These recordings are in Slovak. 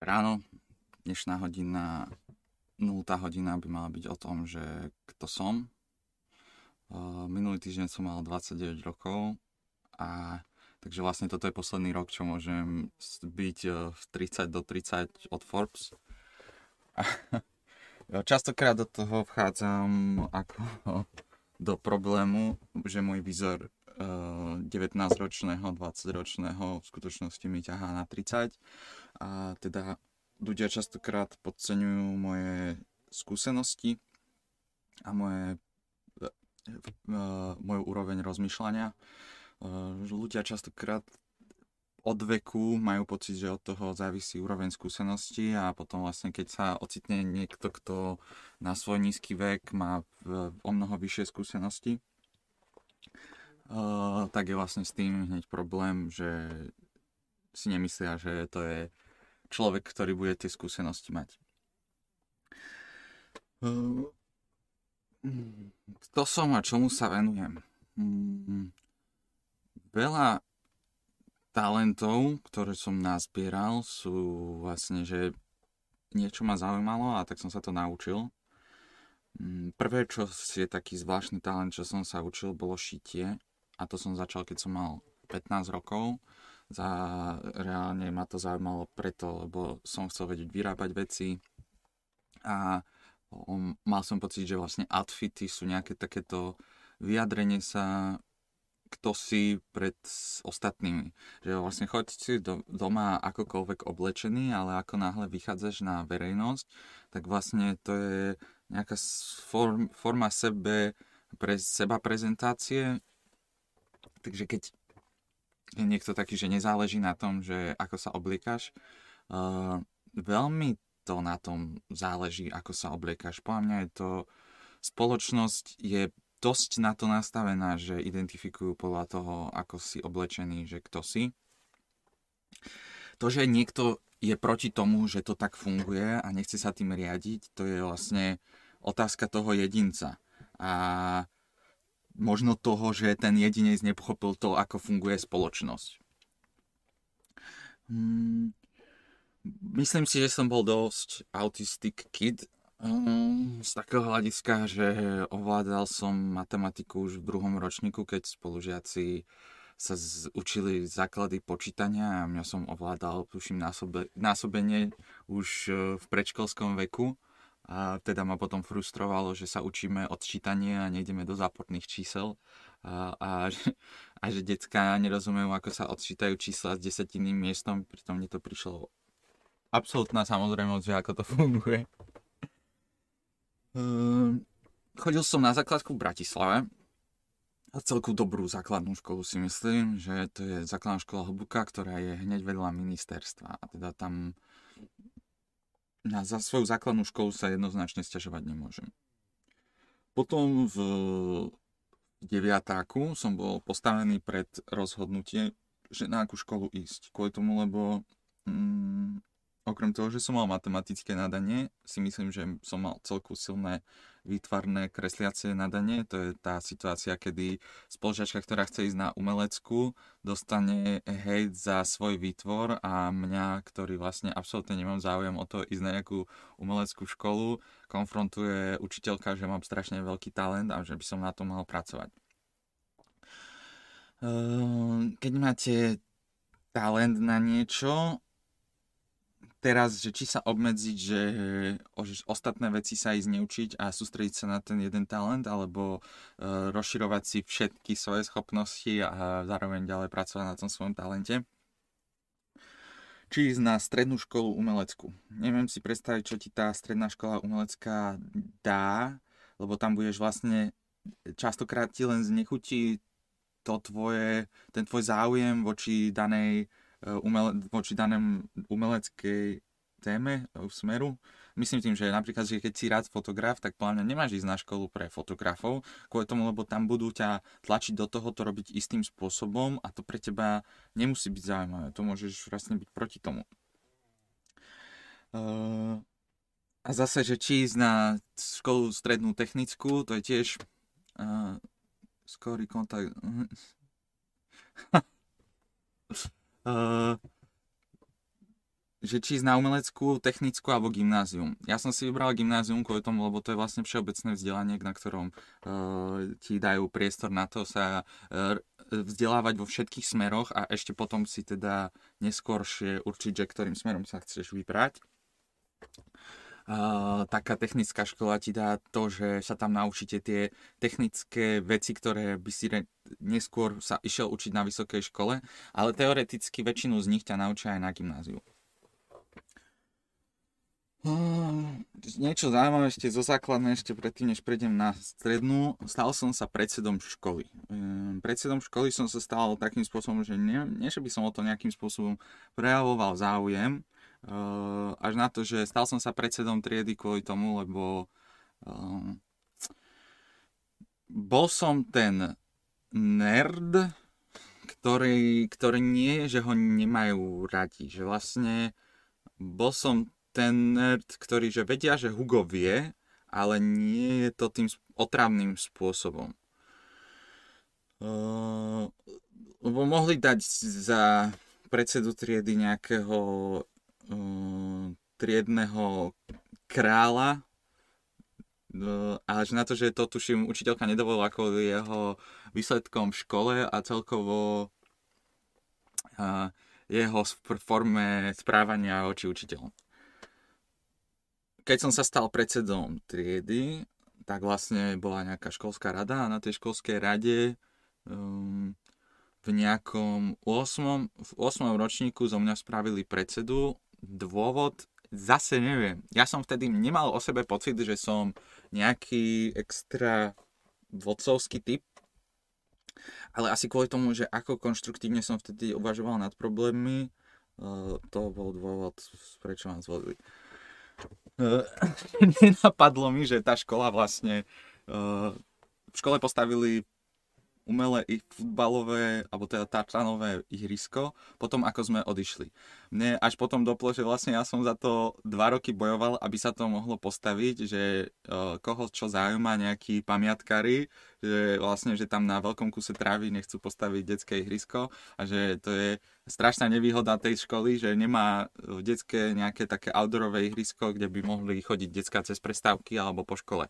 ráno, dnešná hodina, 0 hodina by mala byť o tom, že kto som. Minulý týždeň som mal 29 rokov a takže vlastne toto je posledný rok, čo môžem byť v 30 do 30 od Forbes. Častokrát do toho vchádzam ako do problému, že môj výzor 19-ročného, 20-ročného v skutočnosti mi ťahá na 30 a teda ľudia častokrát podceňujú moje skúsenosti a moje, uh, moju úroveň rozmýšľania. Uh, ľudia častokrát od veku majú pocit, že od toho závisí úroveň skúsenosti a potom vlastne keď sa ocitne niekto, kto na svoj nízky vek má o mnoho vyššie skúsenosti, tak je vlastne s tým hneď problém, že si nemyslia, že to je človek, ktorý bude tie skúsenosti mať. Kto som a čomu sa venujem? Veľa talentov, ktoré som nazbieral, sú vlastne, že niečo ma zaujímalo a tak som sa to naučil. Prvé, čo je taký zvláštny talent, čo som sa učil, bolo šitie. A to som začal, keď som mal 15 rokov za, reálne ma to zaujímalo preto, lebo som chcel vedieť vyrábať veci a um, mal som pocit, že vlastne outfity sú nejaké takéto vyjadrenie sa kto si pred ostatnými. Že vlastne choď si do, doma akokoľvek oblečený, ale ako náhle vychádzaš na verejnosť, tak vlastne to je nejaká form, forma sebe, pre seba prezentácie. Takže keď niekto taký, že nezáleží na tom, že ako sa obliekaš. Uh, veľmi to na tom záleží, ako sa obliekaš. Podľa mňa je to, spoločnosť je dosť na to nastavená, že identifikujú podľa toho, ako si oblečený, že kto si. To, že niekto je proti tomu, že to tak funguje a nechce sa tým riadiť, to je vlastne otázka toho jedinca. A možno toho, že ten jedinec nepochopil to, ako funguje spoločnosť. Hmm, myslím si, že som bol dosť autistic kid, um, z takého hľadiska, že ovládal som matematiku už v druhom ročníku, keď spolužiaci sa z, učili základy počítania a mňa som ovládal, tuším, násobe, násobenie už e, v predškolskom veku a teda ma potom frustrovalo, že sa učíme od čítania a nejdeme do záporných čísel. A, a, a že decka nerozumejú, ako sa odčítajú čísla s desetinným miestom, pritom mne to prišlo absolútna samozrejmosť, že ako to funguje. Um, chodil som na základku v Bratislave. A celku dobrú základnú školu si myslím, že to je základná škola Hlbuka, ktorá je hneď vedľa ministerstva. A teda tam na za svoju základnú školu sa jednoznačne stiažovať nemôžem. Potom v deviatáku som bol postavený pred rozhodnutie, že na akú školu ísť. Kvôli tomu, lebo mm, okrem toho, že som mal matematické nadanie, si myslím, že som mal celku silné výtvarné kresliacie nadanie. To je tá situácia, kedy spoločačka, ktorá chce ísť na umeleckú, dostane hejt za svoj výtvor a mňa, ktorý vlastne absolútne nemám záujem o to ísť na nejakú umeleckú školu, konfrontuje učiteľka, že mám strašne veľký talent a že by som na to mal pracovať. Ehm, keď máte talent na niečo, teraz, že či sa obmedziť, že ostatné veci sa ísť neučiť a sústrediť sa na ten jeden talent, alebo uh, rozširovať si všetky svoje schopnosti a zároveň ďalej pracovať na tom svojom talente. Či ísť na strednú školu umeleckú. Neviem si predstaviť, čo ti tá stredná škola umelecká dá, lebo tam budeš vlastne častokrát ti len znechutí to tvoje, ten tvoj záujem voči danej umele, voči danom umeleckej téme, eh, smeru. Myslím tým, že napríklad, že keď si rád fotograf, tak pláne nemáš ísť na školu pre fotografov, kvôli tomu, lebo tam budú ťa tlačiť do toho to robiť istým spôsobom a to pre teba nemusí byť zaujímavé. To môžeš vlastne byť proti tomu. Uh, a zase, že či ísť na školu strednú technickú, to je tiež uh, skorý kontakt. Uh, že či ísť na umeleckú, technickú alebo gymnázium. Ja som si vybral gymnázium kvôli tomu, lebo to je vlastne všeobecné vzdelanie, na ktorom uh, ti dajú priestor na to sa uh, vzdelávať vo všetkých smeroch a ešte potom si teda neskôršie určiť, že ktorým smerom sa chceš vybrať. Uh, taká technická škola ti dá to, že sa tam naučíte tie technické veci, ktoré by si re- neskôr sa išiel učiť na vysokej škole, ale teoreticky väčšinu z nich ťa naučia aj na gymnáziu. Hm, niečo zaujímavé ešte zo základnej, ešte predtým, než prejdem na strednú. Stal som sa predsedom školy. Hm, predsedom školy som sa stal takým spôsobom, že nie, nie že by som o to nejakým spôsobom prejavoval záujem, až na to, že stal som sa predsedom triedy kvôli tomu, lebo bol som ten nerd, ktorý, ktorý nie je, že ho nemajú radi. Že vlastne bol som ten nerd, ktorý že vedia, že Hugo vie, ale nie je to tým otravným spôsobom. Uh, lebo mohli dať za predsedu triedy nejakého triedného kráľa, uh, až na to, že to tuším učiteľka nedovolila ako jeho výsledkom v škole a celkovo uh, jeho forme správania voči učiteľom keď som sa stal predsedom triedy, tak vlastne bola nejaká školská rada a na tej školskej rade um, v nejakom 8. V 8. ročníku zo mňa spravili predsedu. Dôvod zase neviem. Ja som vtedy nemal o sebe pocit, že som nejaký extra vodcovský typ, ale asi kvôli tomu, že ako konštruktívne som vtedy uvažoval nad problémmi, uh, to bol dôvod, prečo ma zvolili. nenapadlo mi, že tá škola vlastne uh, v škole postavili umelé i futbalové, alebo teda tačanové ihrisko, potom ako sme odišli. Mne až potom doplo, že vlastne ja som za to dva roky bojoval, aby sa to mohlo postaviť, že uh, koho čo zaujíma nejakí pamiatkári, že vlastne, že tam na veľkom kuse trávy nechcú postaviť detské ihrisko a že to je strašná nevýhoda tej školy, že nemá v detské nejaké také outdoorové ihrisko, kde by mohli chodiť detská cez prestávky alebo po škole.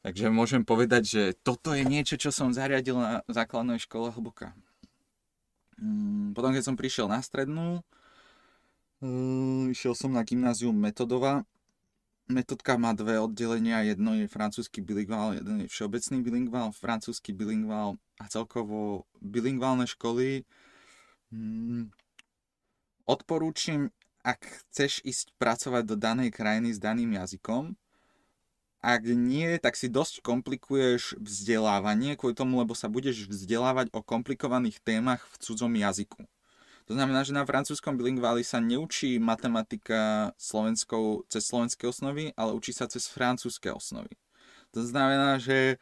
Takže môžem povedať, že toto je niečo, čo som zariadil na základnej škole hlboká. Mm, potom, keď som prišiel na strednú, uh, išiel som na gymnázium Metodova. Metodka má dve oddelenia, jedno je francúzsky bilingvál, jeden je všeobecný bilingvál, francúzsky bilingvál a celkovo bilingválne školy. Mm, odporúčam, ak chceš ísť pracovať do danej krajiny s daným jazykom, ak nie, tak si dosť komplikuješ vzdelávanie kvôli tomu, lebo sa budeš vzdelávať o komplikovaných témach v cudzom jazyku. To znamená, že na francúzskom bilingváli sa neučí matematika slovenskou, cez slovenské osnovy, ale učí sa cez francúzske osnovy. To znamená, že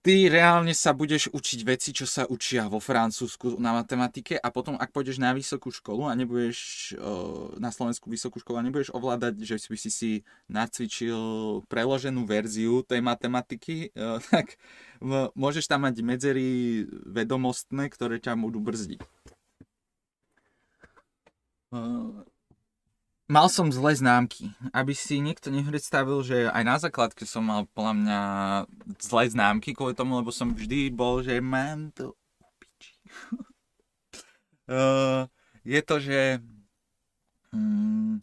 ty reálne sa budeš učiť veci, čo sa učia vo Francúzsku na matematike a potom, ak pôjdeš na vysokú školu a nebudeš na Slovensku vysokú školu a nebudeš ovládať, že by si si nacvičil preloženú verziu tej matematiky, tak môžeš tam mať medzery vedomostné, ktoré ťa budú brzdiť mal som zlé známky. Aby si niekto nepredstavil, že aj na základke som mal podľa mňa zlé známky kvôli tomu, lebo som vždy bol, že mám to uh, je to, že um,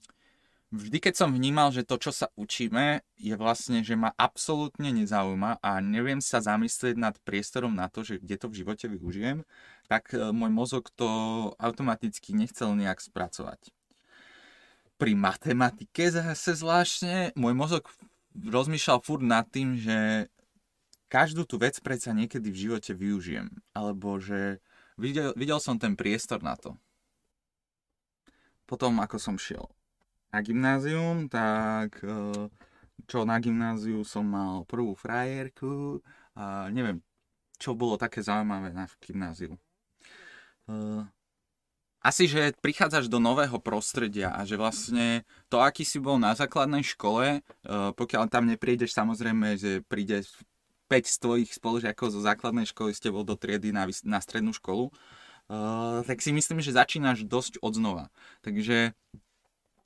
vždy keď som vnímal, že to, čo sa učíme, je vlastne, že ma absolútne nezaujíma a neviem sa zamyslieť nad priestorom na to, že kde to v živote využijem, tak uh, môj mozog to automaticky nechcel nejak spracovať pri matematike zase zvláštne môj mozog rozmýšľal furt nad tým, že každú tú vec predsa niekedy v živote využijem. Alebo že videl, videl som ten priestor na to. Potom, ako som šiel na gymnázium, tak e, čo na gymnáziu som mal prvú frajerku a neviem, čo bolo také zaujímavé na gymnáziu. Asi, že prichádzaš do nového prostredia a že vlastne to, aký si bol na základnej škole, eh, pokiaľ tam neprídeš, samozrejme, že príde 5 z tvojich spolužiakov zo základnej školy s tebou do triedy na, na strednú školu, uh, tak si myslím, že začínaš dosť od znova. Takže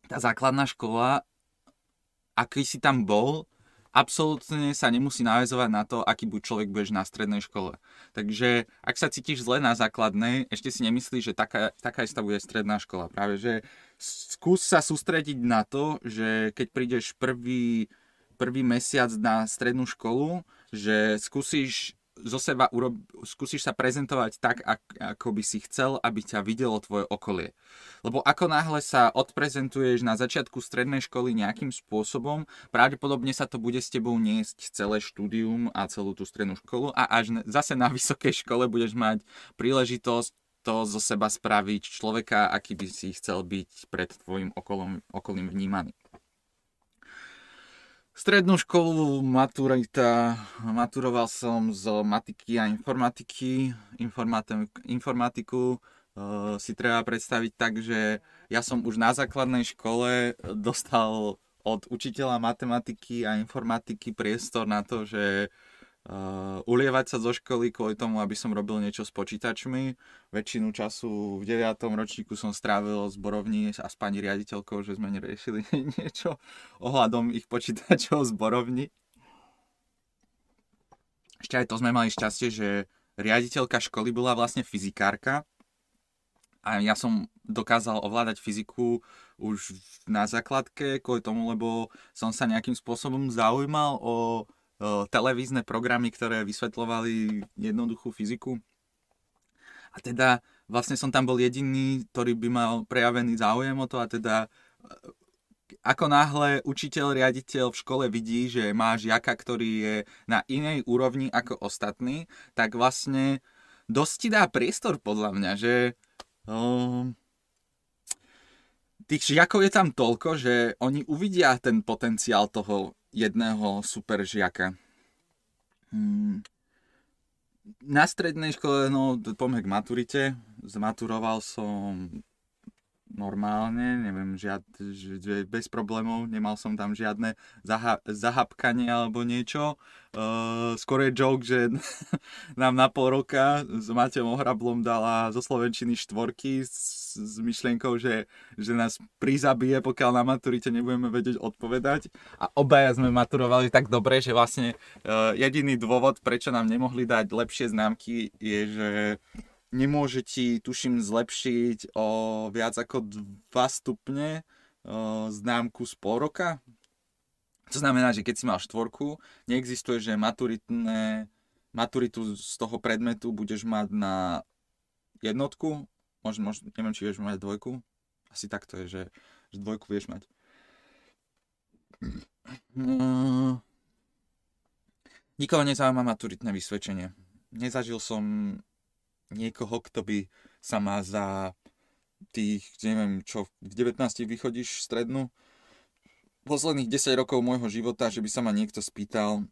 tá základná škola, aký si tam bol, absolútne sa nemusí navezovať na to, aký buď človek budeš na strednej škole. Takže ak sa cítiš zle na základnej, ešte si nemyslíš, že taká, taká istá bude stredná škola. Práve, že skús sa sústrediť na to, že keď prídeš prvý, prvý mesiac na strednú školu, že skúsiš zo seba urob, skúsiš sa prezentovať tak, ako by si chcel, aby ťa videlo tvoje okolie. Lebo ako náhle sa odprezentuješ na začiatku strednej školy nejakým spôsobom, pravdepodobne sa to bude s tebou niesť celé štúdium a celú tú strednú školu a až zase na vysokej škole budeš mať príležitosť to zo seba spraviť človeka, aký by si chcel byť pred tvojim okolom, okolím vnímaný. Strednú školu, maturita, maturoval som z matiky a informatiky. Informatiku uh, si treba predstaviť tak, že ja som už na základnej škole dostal od učiteľa matematiky a informatiky priestor na to, že uh, ulievať sa zo školy kvôli tomu, aby som robil niečo s počítačmi. Väčšinu času v 9. ročníku som strávil z borovní a s pani riaditeľkou, že sme neriešili niečo ohľadom ich počítačov z borovni. Ešte aj to sme mali šťastie, že riaditeľka školy bola vlastne fyzikárka a ja som dokázal ovládať fyziku už na základke kvôli tomu, lebo som sa nejakým spôsobom zaujímal o televízne programy, ktoré vysvetľovali jednoduchú fyziku. A teda vlastne som tam bol jediný, ktorý by mal prejavený záujem o to a teda e, ako náhle učiteľ, riaditeľ v škole vidí, že má žiaka, ktorý je na inej úrovni ako ostatní, tak vlastne dosť ti dá priestor podľa mňa, že um, tých žiakov je tam toľko, že oni uvidia ten potenciál toho jedného super žiaka. Hmm. Na strednej škole, no poďme k maturite. Zmaturoval som normálne, neviem, žiad, bez problémov, nemal som tam žiadne zaha- zahapkanie alebo niečo. Uh, skôr je joke, že nám na pol roka s Matejom Ohrablom dala zo Slovenčiny štvorky s, myšlienkou, že, že nás prizabije, pokiaľ na maturite nebudeme vedieť odpovedať. A obaja sme maturovali tak dobre, že vlastne uh, jediný dôvod, prečo nám nemohli dať lepšie známky, je, že nemôže ti, tuším, zlepšiť o viac ako 2 stupne o, známku z pol roka. To znamená, že keď si mal štvorku, neexistuje, že maturitné, maturitu z toho predmetu budeš mať na jednotku, možno, možno neviem, či vieš mať dvojku, asi takto je, že, že dvojku vieš mať. No, nikoho nezaujíma maturitné vysvedčenie. Nezažil som niekoho, kto by sa má za tých, neviem čo, v 19 vychodíš strednú, posledných 10 rokov môjho života, že by sa ma niekto spýtal,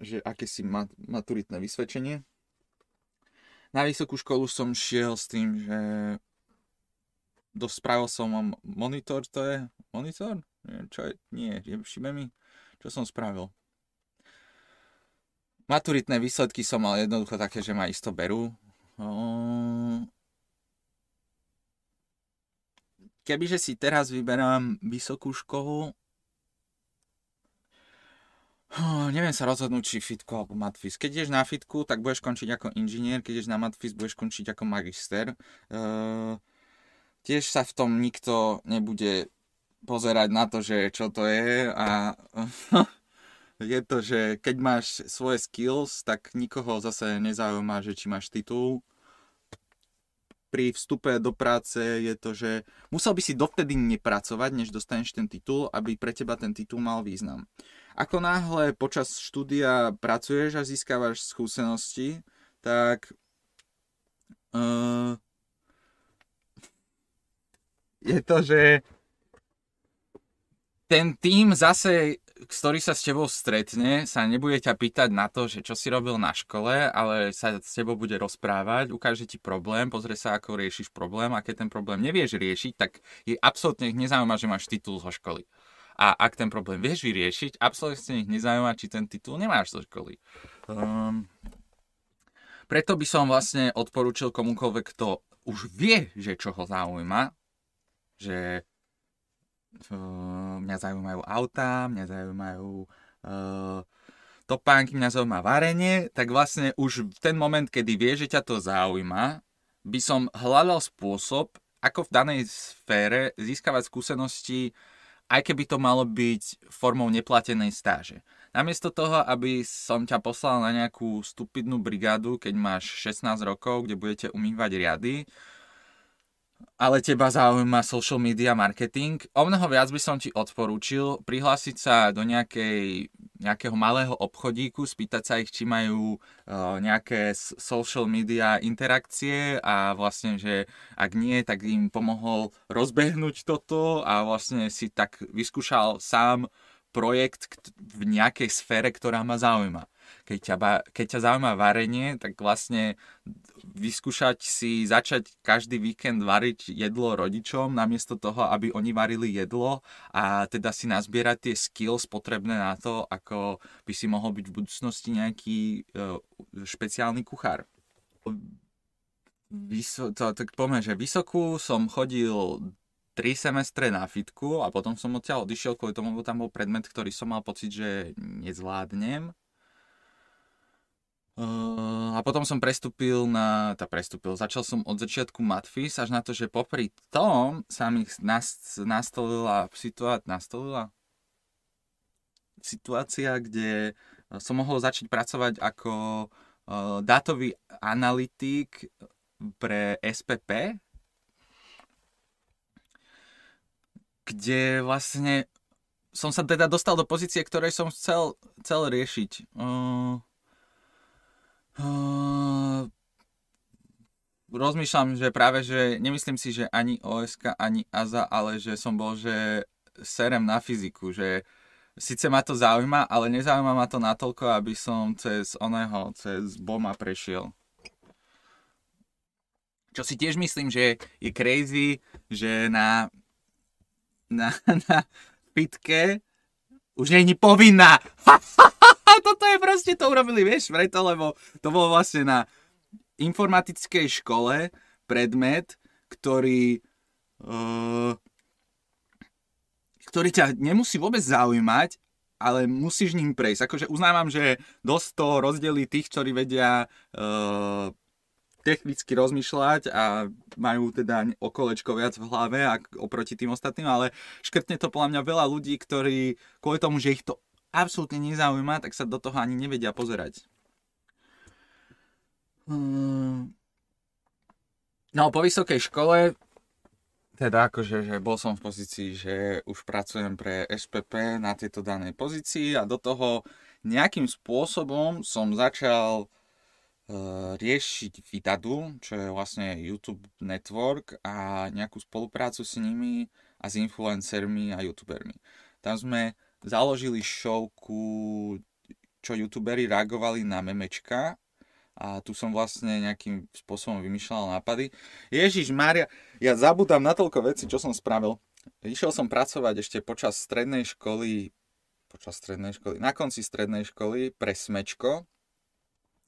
že aké si maturitné vysvedčenie. Na vysokú školu som šiel s tým, že spravil som monitor, to je monitor? Čo je? Nie, všime mi, čo som spravil. Maturitné výsledky som mal jednoducho také, že ma isto berú. Kebyže si teraz vyberám vysokú školu, neviem sa rozhodnúť, či fitku alebo matfis. Keď ideš na fitku, tak budeš končiť ako inžinier, keď ideš na matfis, budeš končiť ako magister. Uh, tiež sa v tom nikto nebude pozerať na to, že čo to je a je to, že keď máš svoje skills, tak nikoho zase nezaujíma, že či máš titul. Pri vstupe do práce je to, že musel by si dovtedy nepracovať, než dostaneš ten titul, aby pre teba ten titul mal význam. Ako náhle počas štúdia pracuješ a získavaš skúsenosti, tak uh, je to, že ten tým zase ktorý sa s tebou stretne, sa nebude ťa pýtať na to, že čo si robil na škole, ale sa s tebou bude rozprávať, ukáže ti problém, pozrie sa, ako riešiš problém a keď ten problém nevieš riešiť, tak je absolútne nezaujíma, že máš titul zo školy. A ak ten problém vieš vyriešiť, absolútne ich nezaujíma, či ten titul nemáš zo školy. Um, preto by som vlastne odporúčil komukoľvek, kto už vie, že čo ho zaujíma, že uh, mňa zaujímajú autá, mňa zaujímajú uh, topánky, mňa zaujíma varenie, tak vlastne už v ten moment, kedy vie, že ťa to zaujíma, by som hľadal spôsob, ako v danej sfére získavať skúsenosti, aj keby to malo byť formou neplatenej stáže. Namiesto toho, aby som ťa poslal na nejakú stupidnú brigádu, keď máš 16 rokov, kde budete umývať riady, ale teba zaujíma social media marketing, o mnoho viac by som ti odporúčil prihlásiť sa do nejakej, nejakého malého obchodíku, spýtať sa ich, či majú uh, nejaké social media interakcie a vlastne, že ak nie, tak im pomohol rozbehnúť toto a vlastne si tak vyskúšal sám projekt v nejakej sfére, ktorá ma zaujíma keď ťa, keď ťa zaujíma varenie, tak vlastne vyskúšať si začať každý víkend variť jedlo rodičom, namiesto toho, aby oni varili jedlo a teda si nazbierať tie skills potrebné na to, ako by si mohol byť v budúcnosti nejaký uh, špeciálny kuchár. Vyso, to, tak poviem, že vysokú som chodil tri semestre na fitku a potom som odtiaľ odišiel kvôli tomu, lebo tam bol predmet, ktorý som mal pocit, že nezvládnem Uh, a potom som prestúpil na, tá prestúpil, začal som od začiatku Matfis, až na to, že popri tom sa mi nastolila situácia, nastolila situácia, kde som mohol začať pracovať ako uh, dátový analytik pre SPP, kde vlastne som sa teda dostal do pozície, ktorej som chcel, chcel riešiť. Uh, Uh, rozmýšľam, že práve, že nemyslím si, že ani OSK, ani AZA, ale že som bol, že serem na fyziku, že síce ma to zaujíma, ale nezaujíma ma to natoľko, aby som cez oného, cez BOMA prešiel. Čo si tiež myslím, že je crazy, že na, na, na pitke už není povinná. toto je proste, to urobili, vieš, preto, lebo to bolo vlastne na informatickej škole predmet, ktorý uh, ktorý ťa nemusí vôbec zaujímať, ale musíš ním prejsť. Akože uznávam, že dosť to rozdelí tých, ktorí vedia uh, technicky rozmýšľať a majú teda okolečko viac v hlave ak oproti tým ostatným, ale škrtne to podľa mňa veľa ľudí, ktorí kvôli tomu, že ich to absolútne nezaujíma, tak sa do toho ani nevedia pozerať. Hmm. No po vysokej škole, teda akože že bol som v pozícii, že už pracujem pre SPP na tejto danej pozícii a do toho nejakým spôsobom som začal uh, riešiť Vidadu, čo je vlastne YouTube network a nejakú spoluprácu s nimi a s influencermi a youtubermi. Tam sme založili showku, čo youtuberi reagovali na memečka a tu som vlastne nejakým spôsobom vymýšľal nápady. Ježiš Mária, ja zabudám na toľko veci, čo som spravil. Išiel som pracovať ešte počas strednej školy, počas strednej školy, na konci strednej školy pre Smečko,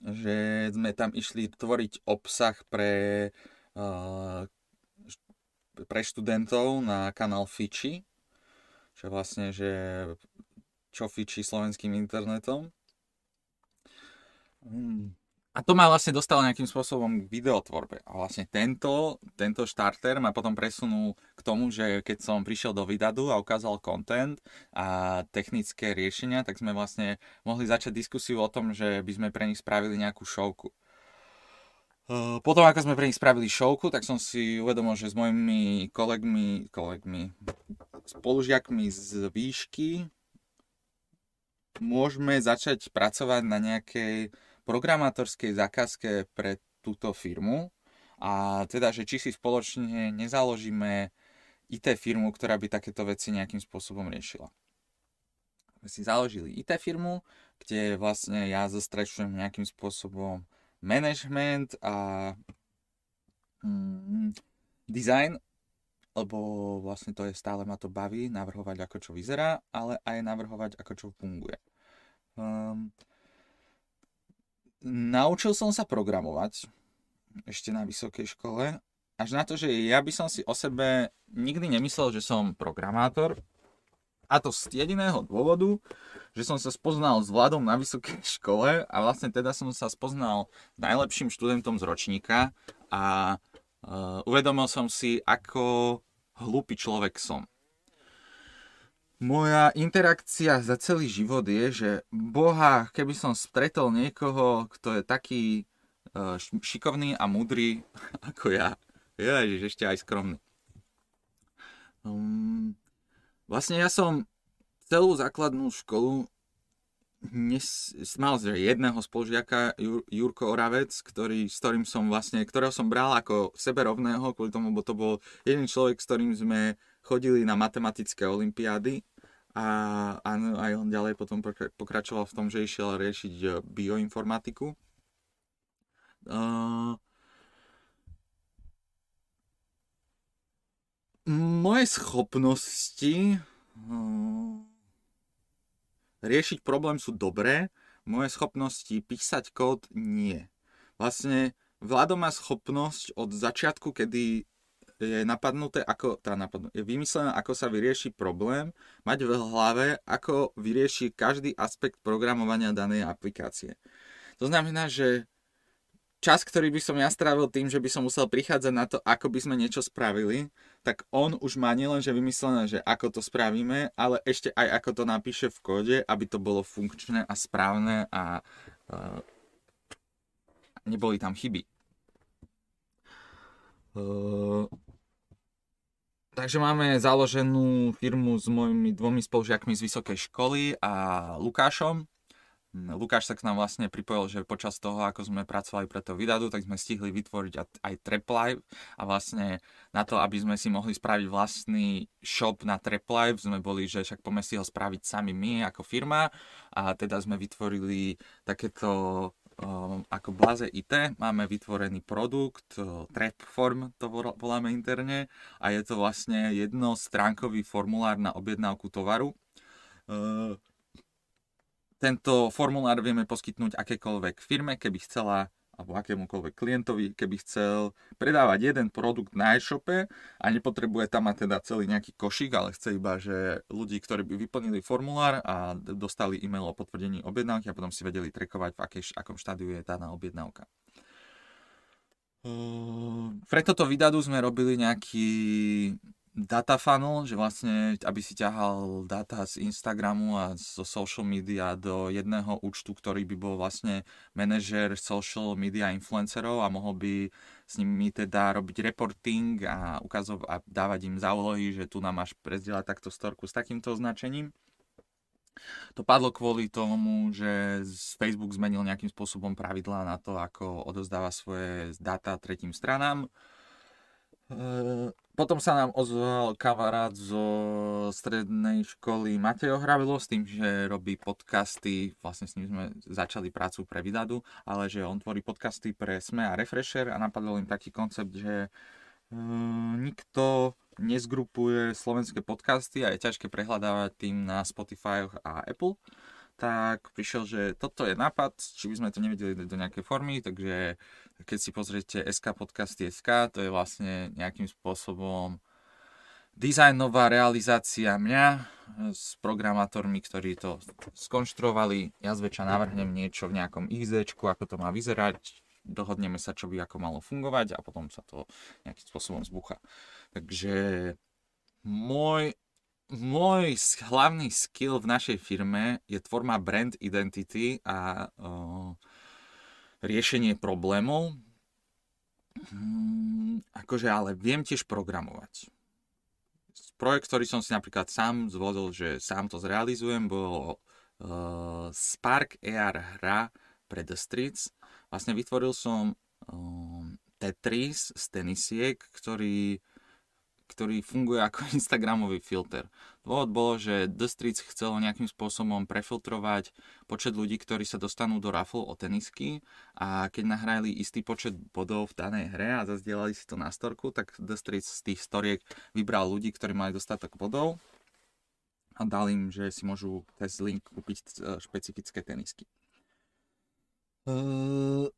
že sme tam išli tvoriť obsah pre, uh, pre študentov na kanál Fiči, čo vlastne, že čo fičí slovenským internetom. Hmm. A to ma vlastne dostalo nejakým spôsobom k videotvorbe. A vlastne tento, tento štarter ma potom presunul k tomu, že keď som prišiel do Vidadu a ukázal content a technické riešenia, tak sme vlastne mohli začať diskusiu o tom, že by sme pre nich spravili nejakú šovku. Potom, ako sme pre nich spravili šovku, tak som si uvedomil, že s mojimi kolegmi, kolegmi, spolužiakmi z výšky môžeme začať pracovať na nejakej programátorskej zákazke pre túto firmu a teda, že či si spoločne nezaložíme IT firmu, ktorá by takéto veci nejakým spôsobom riešila. My si založili IT firmu, kde vlastne ja zostrečujem nejakým spôsobom management a mm, design lebo vlastne to je stále ma to baví navrhovať ako čo vyzerá, ale aj navrhovať ako čo funguje. Um, naučil som sa programovať ešte na vysokej škole až na to, že ja by som si o sebe nikdy nemyslel, že som programátor. A to z jediného dôvodu, že som sa spoznal s Vladom na vysokej škole a vlastne teda som sa spoznal s najlepším študentom z ročníka a uh, uvedomil som si, ako hlúpy človek som. Moja interakcia za celý život je, že boha, keby som stretol niekoho, kto je taký uh, šikovný a mudrý ako ja. Ježiš, ešte aj skromný. Um, vlastne ja som celú základnú školu nes, mal jedného spolužiaka, Jur, Jurko Oravec, ktorý, s ktorým som vlastne, ktorého som bral ako seberovného, kvôli tomu, bo to bol jeden človek, s ktorým sme chodili na matematické olimpiády a, a aj on ďalej potom pokračoval v tom, že išiel riešiť e, bioinformatiku. Uh, moje schopnosti uh, riešiť problém sú dobré, moje schopnosti písať kód nie. Vlastne Vlado má schopnosť od začiatku, kedy je napadnuté, ako, tá napadnuté, je vymyslené, ako sa vyrieši problém, mať v hlave, ako vyrieši každý aspekt programovania danej aplikácie. To znamená, že čas, ktorý by som ja strávil tým, že by som musel prichádzať na to, ako by sme niečo spravili, tak on už má nielen, že vymyslené, že ako to spravíme, ale ešte aj ako to napíše v kóde, aby to bolo funkčné a správne a uh, neboli tam chyby. Uh, Takže máme založenú firmu s mojimi dvomi spolužiakmi z vysokej školy a Lukášom. Lukáš sa k nám vlastne pripojil, že počas toho, ako sme pracovali pre to vydadu, tak sme stihli vytvoriť aj TrapLive a vlastne na to, aby sme si mohli spraviť vlastný shop na TrapLive, sme boli, že však poďme si ho spraviť sami my ako firma a teda sme vytvorili takéto Ehm, ako Blaze IT máme vytvorený produkt, Trapform to voláme interne a je to vlastne jednostránkový formulár na objednávku tovaru. Ehm, tento formulár vieme poskytnúť akékoľvek firme, keby chcela alebo akémukoľvek klientovi, keby chcel predávať jeden produkt na e-shope a nepotrebuje tam mať teda celý nejaký košík, ale chce iba, že ľudí, ktorí by vyplnili formulár a dostali e-mail o potvrdení objednávky a potom si vedeli trekovať, v akej, akom štádiu je daná objednávka. Pre toto vydadu sme robili nejaký data funnel, že vlastne, aby si ťahal data z Instagramu a zo social media do jedného účtu, ktorý by bol vlastne manažer social media influencerov a mohol by s nimi teda robiť reporting a ukazov a dávať im za úlohy, že tu nám máš prezdieľať takto storku s takýmto označením. To padlo kvôli tomu, že Facebook zmenil nejakým spôsobom pravidlá na to, ako odozdáva svoje dáta tretím stranám Ehm, potom sa nám ozval kamarát zo strednej školy Matej Ohravilo s tým, že robí podcasty, vlastne s ním sme začali prácu pre Vydadu, ale že on tvorí podcasty pre SME a Refresher a napadol im taký koncept, že uh, nikto nezgrupuje slovenské podcasty a je ťažké prehľadávať tým na Spotify a Apple tak prišiel, že toto je nápad, či by sme to nevedeli do nejakej formy, takže keď si pozriete SK Podcasty SK, to je vlastne nejakým spôsobom dizajnová realizácia mňa s programátormi, ktorí to skonštruovali. Ja zväčša navrhnem niečo v nejakom XD, ako to má vyzerať, dohodneme sa, čo by ako malo fungovať a potom sa to nejakým spôsobom zbucha. Takže môj môj hlavný skill v našej firme je tvorba brand identity a riešenie problémov. Hmm, akože ale viem tiež programovať. Projekt, ktorý som si napríklad sám zvolil, že sám to zrealizujem, bol uh, Spark AR hra pre The Streets. Vlastne vytvoril som uh, Tetris z tenisiek, ktorý ktorý funguje ako Instagramový filter. Dôvod bolo, že The Streets chcel nejakým spôsobom prefiltrovať počet ľudí, ktorí sa dostanú do raffle o tenisky a keď nahrali istý počet bodov v danej hre a zazdielali si to na storku, tak The Streets z tých storiek vybral ľudí, ktorí mali dostatok bodov a dal im, že si môžu test link kúpiť e, špecifické tenisky. Uh...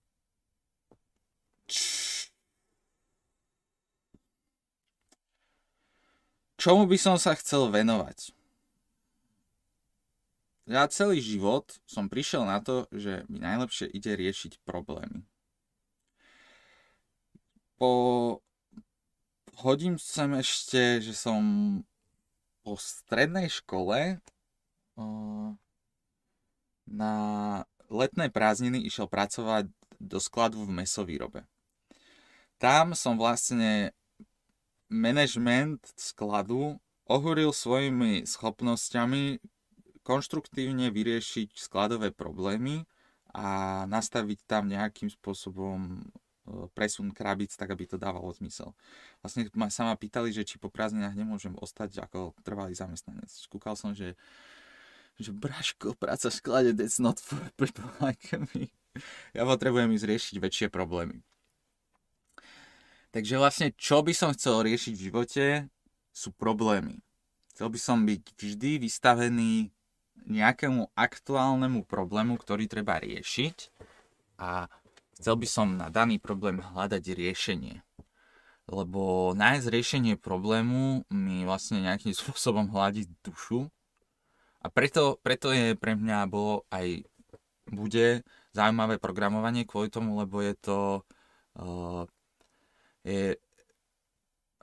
čomu by som sa chcel venovať? Ja celý život som prišiel na to, že mi najlepšie ide riešiť problémy. Po... Hodím sem ešte, že som po strednej škole na letné prázdniny išiel pracovať do skladu v mesovýrobe. Tam som vlastne management skladu ohúril svojimi schopnosťami konštruktívne vyriešiť skladové problémy a nastaviť tam nejakým spôsobom e, presun krabíc, tak aby to dávalo zmysel. Vlastne ma, sa ma pýtali, že či po prázdninách nemôžem ostať ako trvalý zamestnanec. Skúkal som, že že Braško, práca v sklade, that's not for people like me. Ja potrebujem ísť riešiť väčšie problémy. Takže vlastne, čo by som chcel riešiť v živote, sú problémy. Chcel by som byť vždy vystavený nejakému aktuálnemu problému, ktorý treba riešiť a chcel by som na daný problém hľadať riešenie. Lebo nájsť riešenie problému mi vlastne nejakým spôsobom hľadí dušu a preto, preto je pre mňa bolo aj bude zaujímavé programovanie kvôli tomu, lebo je to uh, je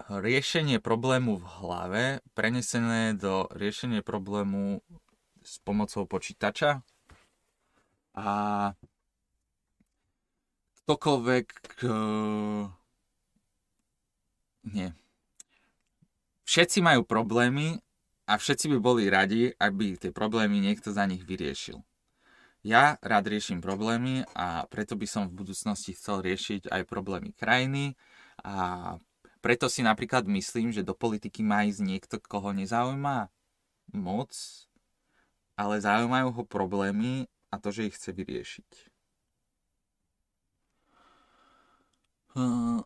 riešenie problému v hlave prenesené do riešenie problému s pomocou počítača a ktokoľvek uh, nie. Všetci majú problémy a všetci by boli radi, aby tie problémy niekto za nich vyriešil. Ja rád riešim problémy a preto by som v budúcnosti chcel riešiť aj problémy krajiny a preto si napríklad myslím, že do politiky má ísť niekto, koho nezaujíma moc, ale zaujímajú ho problémy a to, že ich chce vyriešiť. Hm,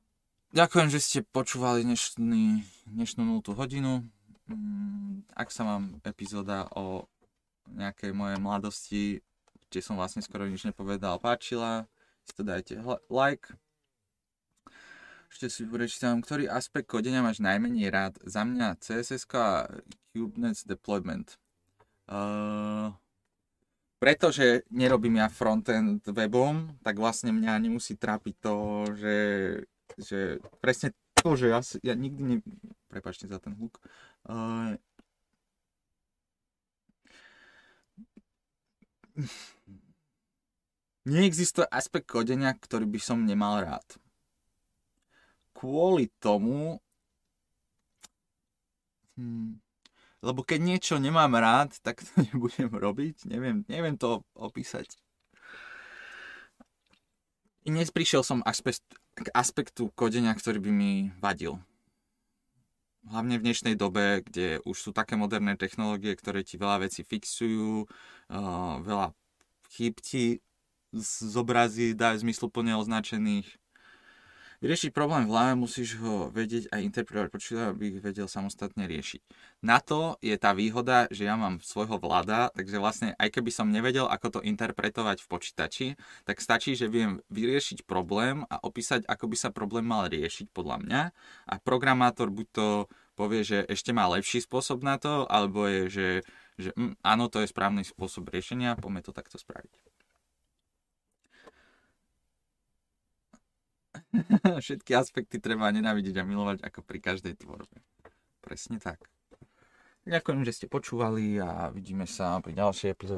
ďakujem, že ste počúvali dnešný, dnešnú 0 hodinu. Mm, ak sa vám epizóda o nejakej mojej mladosti, kde som vlastne skoro nič nepovedal, páčila, si to dajte like. Ešte si prečítam, ktorý aspekt kodenia máš najmenej rád. Za mňa CSS a Kubernetes deployment. Uh, pretože nerobím ja frontend webom, tak vlastne mňa nemusí trápiť to, že, že presne to, že ja, ja nikdy ne... Prepačte za ten hluk. Uh, neexistuje aspekt kodenia, ktorý by som nemal rád. Kvôli tomu, hmm, lebo keď niečo nemám rád, tak to nebudem robiť. Neviem, neviem to opísať. Dnes prišiel som aspekt, k aspektu kodenia, ktorý by mi vadil hlavne v dnešnej dobe, kde už sú také moderné technológie, ktoré ti veľa vecí fixujú, uh, veľa chyb ti zobrazí, dajú zmysluplne označených. Vyriešiť problém v hlave musíš ho vedieť aj interpretovať počítač, aby ich vedel samostatne riešiť. Na to je tá výhoda, že ja mám svojho vláda, takže vlastne aj keby som nevedel, ako to interpretovať v počítači, tak stačí, že viem vyriešiť problém a opísať, ako by sa problém mal riešiť podľa mňa a programátor buď to povie, že ešte má lepší spôsob na to, alebo je, že, že mm, áno, to je správny spôsob riešenia, poďme to takto spraviť. Všetky aspekty treba nenávidieť a milovať ako pri každej tvorbe. Presne tak. Ďakujem, že ste počúvali a vidíme sa pri ďalšej epizóde